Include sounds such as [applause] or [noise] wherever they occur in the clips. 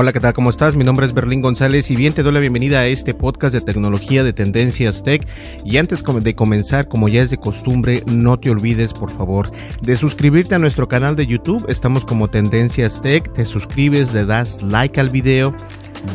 Hola, ¿qué tal? ¿Cómo estás? Mi nombre es Berlín González y bien te doy la bienvenida a este podcast de tecnología de Tendencias Tech. Y antes de comenzar, como ya es de costumbre, no te olvides, por favor, de suscribirte a nuestro canal de YouTube. Estamos como Tendencias Tech. Te suscribes, le das like al video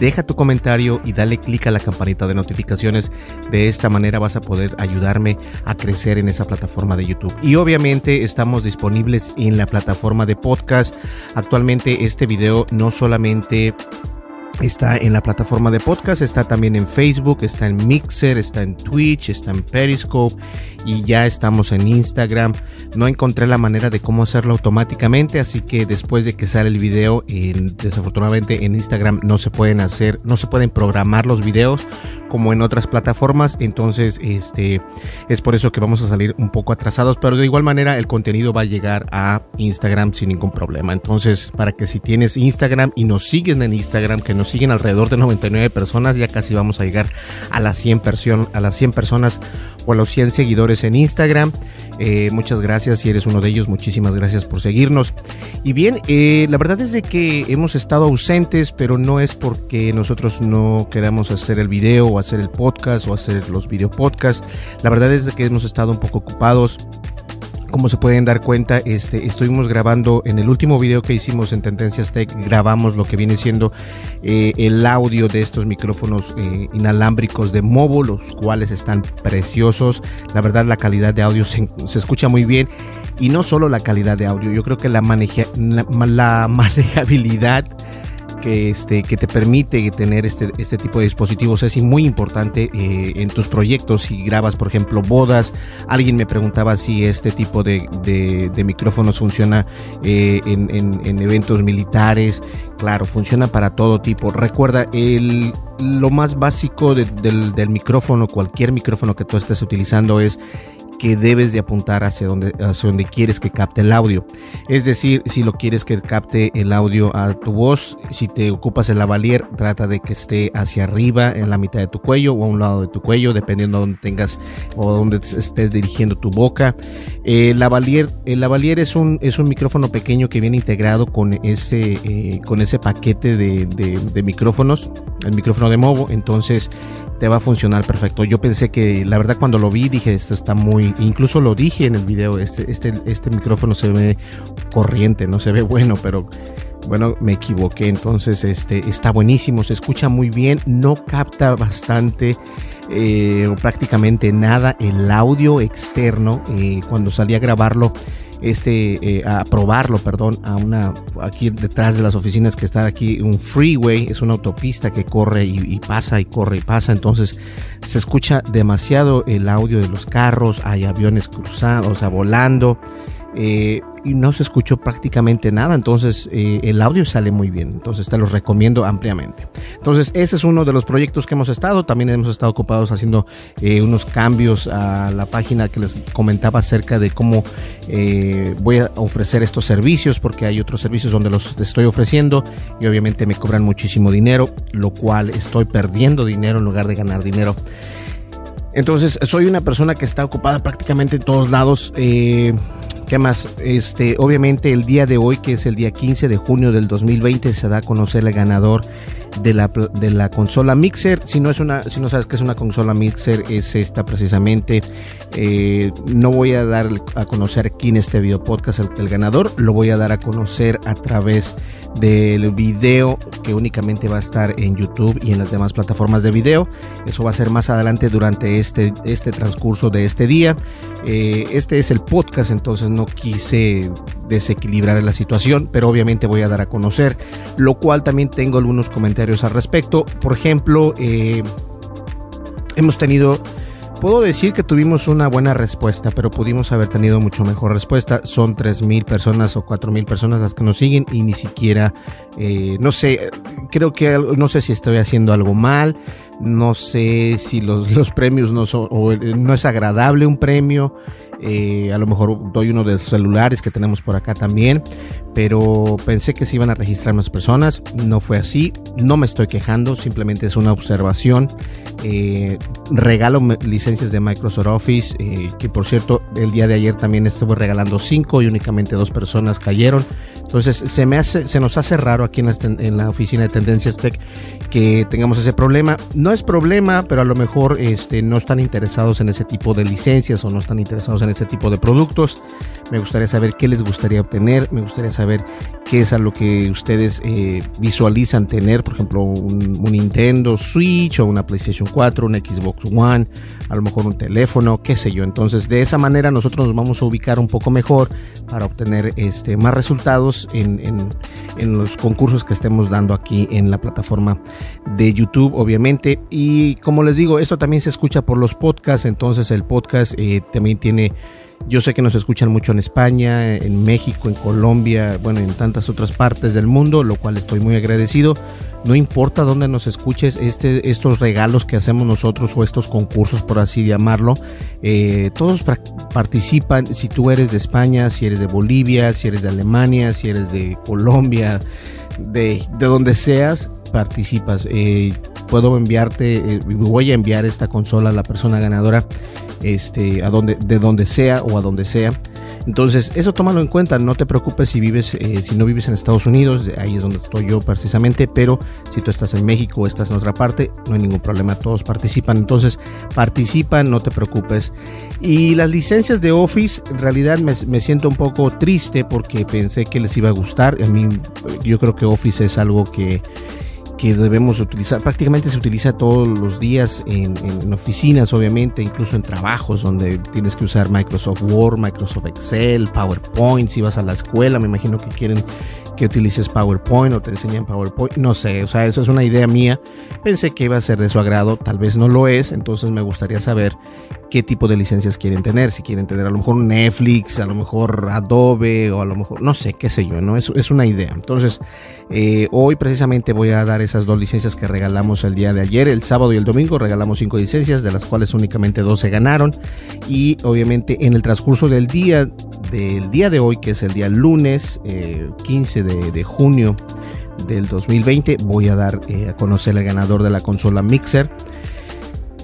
deja tu comentario y dale clic a la campanita de notificaciones. De esta manera vas a poder ayudarme a crecer en esa plataforma de YouTube. Y obviamente estamos disponibles en la plataforma de podcast. Actualmente este video no solamente Está en la plataforma de podcast, está también en Facebook, está en Mixer, está en Twitch, está en Periscope y ya estamos en Instagram. No encontré la manera de cómo hacerlo automáticamente, así que después de que sale el video, desafortunadamente en Instagram no se pueden hacer, no se pueden programar los videos como en otras plataformas, entonces este es por eso que vamos a salir un poco atrasados, pero de igual manera el contenido va a llegar a Instagram sin ningún problema. Entonces, para que si tienes Instagram y nos siguen en Instagram, que nos siguen alrededor de 99 personas, ya casi vamos a llegar a las 100 personas, a las 100 personas o a los 100 seguidores en Instagram. Eh, muchas gracias si eres uno de ellos, muchísimas gracias por seguirnos. Y bien, eh, la verdad es de que hemos estado ausentes, pero no es porque nosotros no queramos hacer el video o hacer el podcast o hacer los video podcasts. La verdad es que hemos estado un poco ocupados. Como se pueden dar cuenta, este, estuvimos grabando en el último video que hicimos en Tendencias Tech, grabamos lo que viene siendo eh, el audio de estos micrófonos eh, inalámbricos de Movo, los cuales están preciosos. La verdad, la calidad de audio se, escucha muy bien. Y no solo la calidad de audio, yo creo que la, la manejabilidad que, este, que te permite tener este, este tipo de dispositivos es muy importante eh, en tus proyectos. Si grabas, por ejemplo, bodas, alguien me preguntaba si este tipo de, de, micrófonos funciona eh, en, en, eventos militares. Claro, funciona para todo tipo. Recuerda, el, lo más básico del, del micrófono, cualquier micrófono que tú estés utilizando es que debes de apuntar hacia donde, hacia donde quieres que capte el audio. Es decir, si lo quieres que capte el audio a tu voz, si te ocupas el lavalier, trata de que esté hacia arriba, en la mitad de tu cuello o a un lado de tu cuello, dependiendo de donde tengas o donde estés dirigiendo tu boca. El lavalier, el lavalier es un, es un micrófono pequeño que viene integrado con ese, eh, con ese paquete de, de, de micrófonos, el micrófono de Movo. Entonces, te va a funcionar perfecto. Yo pensé que, la verdad, cuando lo vi, dije, esto está muy, incluso lo dije en el video, este, este, este micrófono se ve corriente, no se ve bueno, pero bueno, me equivoqué. Entonces, este está buenísimo, se escucha muy bien, no capta bastante eh, o prácticamente nada el audio externo. Eh, cuando salí a grabarlo, este, eh, a probarlo, perdón, a una, aquí detrás de las oficinas que está aquí, un freeway, es una autopista que corre y, pasa y corre y pasa, entonces se escucha demasiado el audio de los carros, hay aviones cruzando, o sea, volando. Eh, y no se escuchó prácticamente nada, entonces eh, el audio sale muy bien, entonces te los recomiendo ampliamente. Entonces ese es uno de los proyectos que hemos estado, también hemos estado ocupados haciendo eh, unos cambios a la página que les comentaba acerca de cómo voy a ofrecer estos servicios, porque hay otros servicios donde los estoy ofreciendo y obviamente me cobran muchísimo dinero, lo cual estoy perdiendo dinero en lugar de ganar dinero. Entonces, soy una persona que está ocupada prácticamente en todos lados. ¿Qué más? Este, obviamente el día de hoy, que es el día 15 de junio del 2020, se da a conocer el ganador de la, de la consola Mixer. Si no es una, si no sabes qué es una consola Mixer, es esta precisamente. Eh, no voy a dar a conocer aquí en este video podcast el, el, ganador, lo voy a dar a conocer a través del video que únicamente va a estar en YouTube y en las demás plataformas de video. Eso va a ser más adelante durante este, este transcurso de este día. Eh, este es el podcast, entonces no quise desequilibrar la situación, pero obviamente voy a dar a conocer, lo cual también tengo algunos comentarios al respecto. Por ejemplo, eh, hemos tenido puedo decir que tuvimos una buena respuesta, pero pudimos haber tenido mucho mejor respuesta. Son 3.000 personas o 4.000 personas las que nos siguen y ni siquiera, eh, no sé, creo que no sé si estoy haciendo algo mal, no sé si los, premios no son, o no es agradable un premio. Eh, a lo mejor doy uno de los celulares que tenemos por acá también, pero pensé que se iban a registrar más personas, no fue así, no me estoy quejando, simplemente es una observación. Eh, regalo licencias de Microsoft Office, eh, que por cierto el día de ayer también estuve regalando cinco y únicamente dos personas cayeron. Entonces se me hace, se nos hace raro aquí en la, oficina de Tendencias Tech que tengamos ese problema. No es problema, pero a lo mejor este, no están interesados en ese tipo de licencias o no están interesados en ese tipo de productos. Me gustaría saber qué les gustaría obtener, me gustaría saber qué es a lo que ustedes eh, visualizan tener, por ejemplo, un, Nintendo Switch o una PlayStation 4, un Xbox One, a lo mejor un teléfono, qué sé yo. Entonces, de esa manera nosotros nos vamos a ubicar un poco mejor para obtener este, más resultados en, en, en los concursos que estemos dando aquí en la plataforma de YouTube, obviamente. Y como les digo, esto también se escucha por los podcasts, entonces el podcast eh, también tiene yo sé que nos escuchan mucho en España, en México, en Colombia, bueno, en tantas otras partes del mundo, lo cual estoy muy agradecido. No importa dónde nos escuches, este, estos regalos que hacemos nosotros o estos concursos, por así llamarlo, eh, todos participan. Si tú eres de España, si eres de Bolivia, si eres de Alemania, si eres de Colombia, de, de donde seas, participas. Eh, puedo enviarte, eh, voy a enviar esta consola a la persona ganadora este, a donde, de donde sea o a donde sea. Entonces, eso tómalo en cuenta, no te preocupes si vives, eh, si no vives en Estados Unidos, ahí es donde estoy yo precisamente, pero si tú estás en México o estás en otra parte, no hay ningún problema, todos participan. Entonces, participan, no te preocupes. Y las licencias de Office, en realidad me, me siento un poco triste porque pensé que les iba a gustar. A mí, yo creo que Office es algo que que debemos utilizar. Prácticamente se utiliza todos los días en, oficinas, obviamente, incluso en trabajos donde tienes que usar Microsoft Word, Microsoft Excel, PowerPoint. Si vas a la escuela, me imagino que quieren que utilices PowerPoint o te enseñan PowerPoint. No sé, o sea, eso es una idea mía. Pensé que iba a ser de su agrado, tal vez no lo es. Entonces me gustaría saber qué tipo de licencias quieren tener. Si quieren tener a lo mejor Netflix, a lo mejor Adobe o a lo mejor, no sé, qué sé yo, ¿no? Es, es una idea. Entonces, eh, hoy precisamente voy a dar esas dos licencias que regalamos el día de ayer. El sábado y el domingo regalamos cinco licencias, de las cuales únicamente dos se ganaron. Y obviamente en el transcurso del día, del día de hoy, que es el día lunes eh, 15 de, junio del 2020, voy a dar eh, a conocer el ganador de la consola Mixer.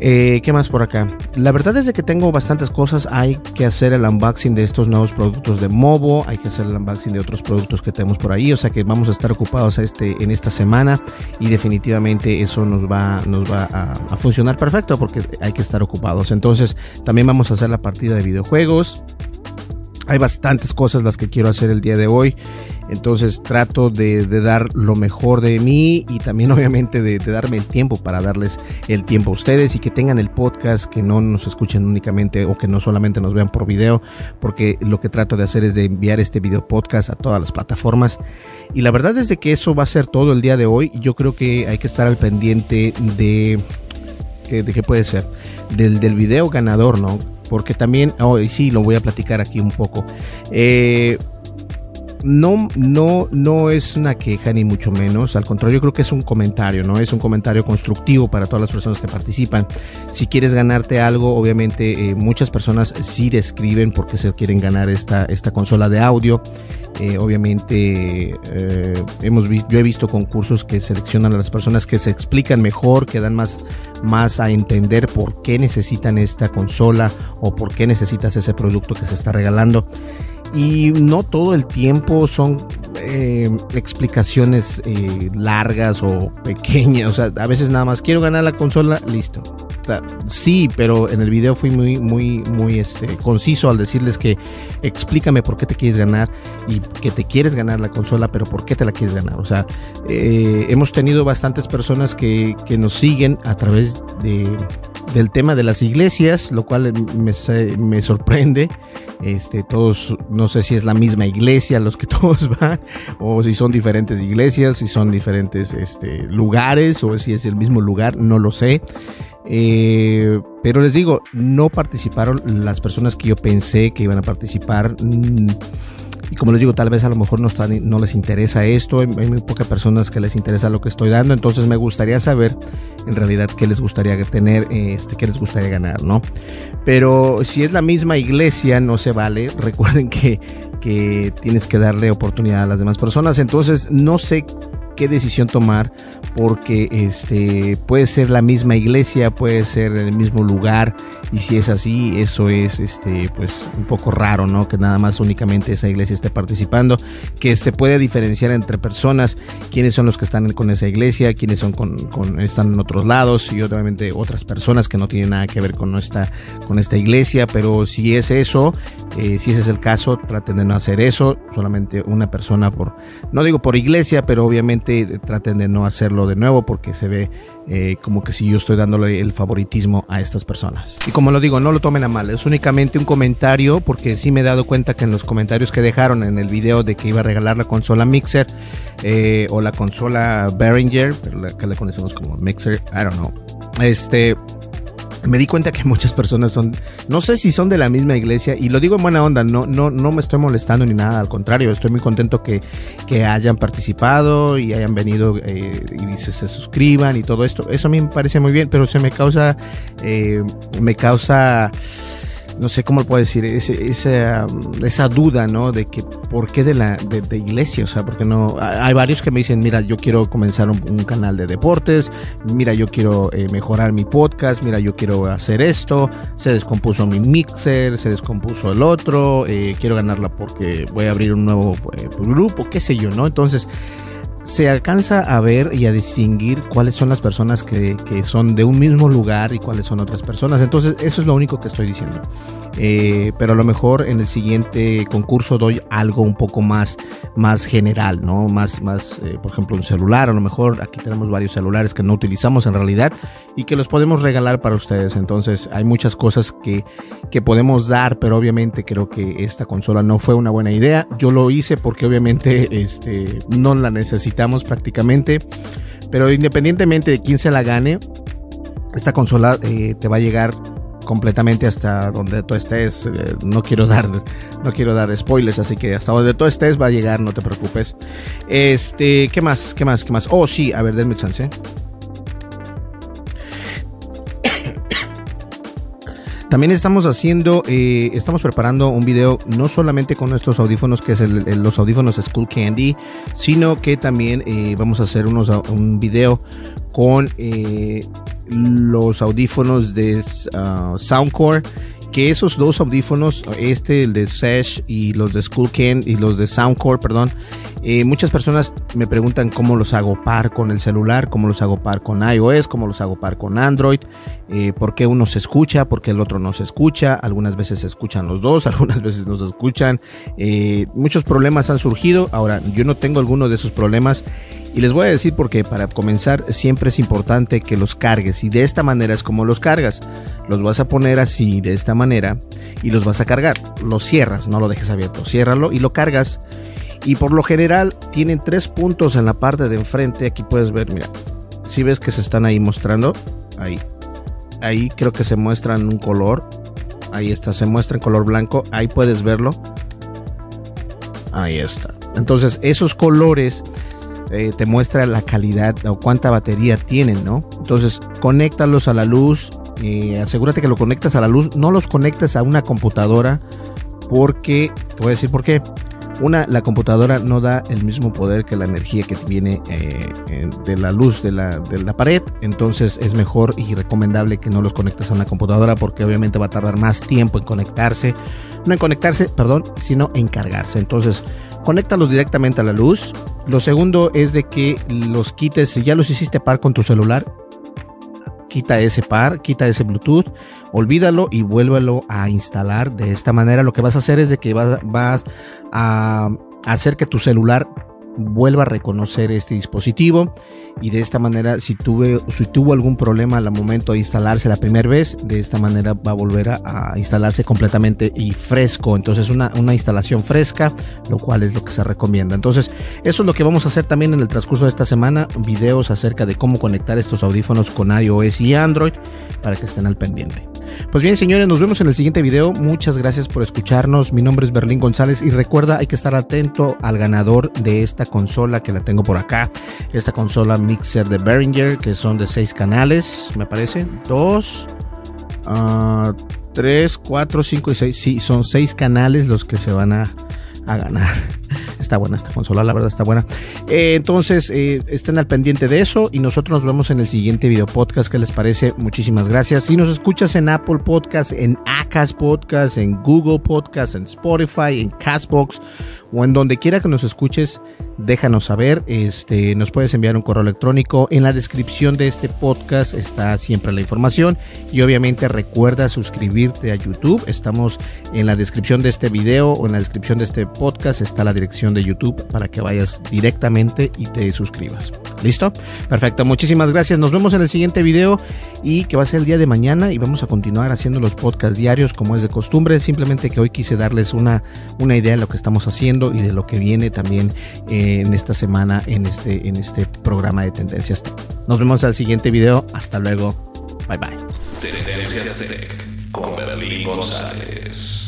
Eh, ¿Qué más por acá? La verdad es de que tengo bastantes cosas. Hay que hacer el unboxing de estos nuevos productos de Movo. Hay que hacer el unboxing de otros productos que tenemos por ahí. O sea que vamos a estar ocupados este, en esta semana. Y definitivamente eso nos va, nos va a, a funcionar perfecto porque hay que estar ocupados. Entonces también vamos a hacer la partida de videojuegos. Hay bastantes cosas las que quiero hacer el día de hoy. Entonces trato de, dar lo mejor de mí y también [laughs] obviamente de, darme el tiempo para darles el tiempo a ustedes y que tengan el podcast, que no nos escuchen únicamente o que no solamente nos vean por video, porque lo que trato de hacer es de enviar este video podcast a todas las plataformas. Y la verdad es de que eso va a ser todo el día de hoy. Yo creo que hay que estar al pendiente de... ¿De qué puede ser? Del, del video ganador, ¿no? porque también, hoy oh, sí, lo voy a platicar aquí un poco. Eh, no, no, no es una queja ni mucho menos, al contrario, yo creo que es un comentario, ¿no? Es un comentario constructivo para todas las personas que participan. Si quieres ganarte algo, obviamente eh, muchas personas sí describen por qué se quieren ganar esta, esta consola de audio. Eh, obviamente eh, hemos yo he visto concursos que seleccionan a las personas que se explican mejor, que dan más, más a entender por qué necesitan esta consola o por qué necesitas ese producto que se está regalando y no todo el tiempo son eh, explicaciones eh, largas o pequeñas. O sea, a veces nada más quiero ganar la consola, listo. sí, pero en el video fui muy, muy, muy este, conciso al decirles que explícame por qué te quieres ganar y que te quieres ganar la consola, pero por qué te la quieres ganar. O sea, eh, hemos tenido bastantes personas que, que nos siguen a través de, del tema de las iglesias, lo cual me, sorprende. Este, todos, no sé si es la misma iglesia los que [laughs] todos van, o si son diferentes iglesias, si son diferentes este, lugares, o si es el mismo lugar, no lo sé. Eh, pero les digo, no participaron las personas que yo pensé que iban a participar. Mm, y como les digo, tal vez a lo mejor no, les interesa esto, hay, muy pocas personas que les interesa lo que estoy dando, entonces me gustaría saber en realidad qué les gustaría tener, este, qué les gustaría ganar, ¿no? Pero si es la misma iglesia, no se vale, [laughs] recuerden que, que tienes que darle oportunidad a las demás personas, entonces no sé qué decisión tomar porque este puede ser la misma iglesia, puede ser el mismo lugar y si es así, eso es este pues un poco raro, ¿no? Que nada más únicamente esa iglesia esté participando, que se puede diferenciar entre personas, quiénes son los que están con esa iglesia, quiénes son con, están en otros lados y obviamente otras personas que no tienen nada que ver con esta con esta iglesia, pero si es eso, eh, si ese es el caso, traten de no hacer eso, solamente una persona por no digo por iglesia, pero obviamente traten de no hacerlo de nuevo porque se ve eh, como que si yo estoy dándole el favoritismo a estas personas. Y como lo digo, no lo tomen a mal, es únicamente un comentario porque sí me he dado cuenta que en los comentarios que dejaron en el video de que iba a regalar la consola Mixer eh, o la consola Behringer, que la conocemos como Mixer, I don't know. Este, me di cuenta que muchas personas son, no sé si son de la misma iglesia, y lo digo en buena onda, no, no, no me estoy molestando ni nada, al contrario, estoy muy contento que, que hayan participado y hayan venido eh, y se, se, suscriban y todo esto. Eso a mí me parece muy bien, pero se me causa, eh, me causa no sé cómo lo puedo decir, esa, esa duda, ¿no? De que, ¿por qué de la de, iglesia? O sea, porque no, hay varios que me dicen, mira, yo quiero comenzar un, canal de deportes, mira, yo quiero eh, mejorar mi podcast, mira, yo quiero hacer esto, se descompuso mi mixer, se descompuso el otro, eh, quiero ganarla porque voy a abrir un nuevo eh, grupo, qué sé yo, ¿no? Entonces, se alcanza a ver y a distinguir cuáles son las personas que, que, son de un mismo lugar y cuáles son otras personas. Entonces, eso es lo único que estoy diciendo. Eh, pero a lo mejor en el siguiente concurso doy algo un poco más, más general, ¿no? Más, más, eh, por ejemplo, un celular. A lo mejor aquí tenemos varios celulares que no utilizamos en realidad y que los podemos regalar para ustedes. Entonces, hay muchas cosas que, que podemos dar, pero obviamente creo que esta consola no fue una buena idea. Yo lo hice porque obviamente este, no la prácticamente. Pero independientemente de quién se la gane, esta consola eh, te va a llegar completamente hasta donde tú estés. Eh, no quiero dar, no quiero dar spoilers, así que hasta donde tú estés va a llegar, no te preocupes. Este, ¿qué más? ¿Qué más? ¿Qué más? Oh, sí, a ver, denme chance. También estamos haciendo, eh, estamos preparando un video no solamente con nuestros audífonos, que es los audífonos School Candy, sino que también eh, vamos a hacer unos, un video con eh, los audífonos de uh, Soundcore que esos dos audífonos, este, el de Sesh y los de Candy y los de Soundcore, perdón, eh, muchas personas me preguntan cómo los hago par con el celular, cómo los hago par con iOS, cómo los hago par con Android, eh, por qué uno se escucha, por qué el otro no se escucha, algunas veces se escuchan los dos, [laughs] algunas veces no se escuchan, eh, muchos problemas han surgido, ahora yo no tengo alguno de esos problemas y les voy a decir porque para comenzar siempre es importante que los cargues. Y de esta manera es como los cargas, los vas a poner así, de esta manera y los vas a cargar, los cierras, no lo dejes abierto, ciérralo y lo cargas. Y por lo general tienen tres puntos en la parte de enfrente. Aquí puedes ver, mira, si ves que se están ahí mostrando, ahí, ahí creo que se muestran un color, ahí está, se muestra en color blanco, ahí puedes verlo, ahí está. Entonces, esos colores eh, te muestra la calidad o cuánta batería tienen, ¿no? Entonces, conéctalos a la luz, eh, asegúrate que lo conectas a la luz, no los conectes a una computadora porque, te voy a decir por qué. Una, la computadora no da el mismo poder que la energía que viene eh, de la luz de la, de la pared. Entonces es mejor y recomendable que no los conectes a una computadora porque obviamente va a tardar más tiempo en conectarse. No en conectarse, perdón, sino en cargarse. Entonces, conéctalos directamente a la luz. Lo segundo es de que los quites, si ya los hiciste par con tu celular, quita ese par, quita ese Bluetooth, olvídalo y vuélvelo a instalar. De esta manera lo que vas a hacer es de que vas, vas a hacer que tu celular vuelva a reconocer este dispositivo. Y de esta manera si tuve si tuvo algún problema al momento de instalarse la primera vez de esta manera va a volver a, instalarse completamente y fresco. Entonces una, una instalación fresca lo cual es lo que se recomienda. Entonces eso es lo que vamos a hacer también en el transcurso de esta semana. Videos acerca de cómo conectar estos audífonos con iOS y Android para que estén al pendiente. Pues bien, señores, nos vemos en el siguiente video. Muchas gracias por escucharnos. Mi nombre es Berlín González y recuerda, hay que estar atento al ganador de esta consola que la tengo por acá. Esta consola mixer de Behringer, que son de seis canales, me parece. Dos, uh, tres, cuatro, cinco y seis. Sí, son seis canales los que se van a a ganar. [laughs] Está buena esta consola, la verdad está buena. Eh, entonces, eh, estén al pendiente de eso y nosotros nos vemos en el siguiente video podcast. ¿Qué les parece? Muchísimas gracias. Si nos escuchas en Apple Podcast, en Acas Podcast, en Google Podcast, en Spotify, en Castbox o en donde quiera que nos escuches, déjanos saber. Este, nos puedes enviar un correo electrónico. En la descripción de este podcast está siempre la información. Y obviamente recuerda suscribirte a YouTube. Estamos en la descripción de este video o en la descripción de este podcast está la dirección de YouTube para que vayas directamente y te suscribas. ¿Listo? Perfecto. Muchísimas gracias. Nos vemos en el siguiente video y que va a ser el día de mañana y vamos a continuar haciendo los podcasts diarios como es de costumbre. Simplemente que hoy quise darles una, una idea de lo que estamos haciendo y de lo que viene también. Eh, en esta semana en este, en este programa de Tendencias Nos vemos al siguiente video. Hasta luego. Bye bye. Tendencias Tech con Berlín González.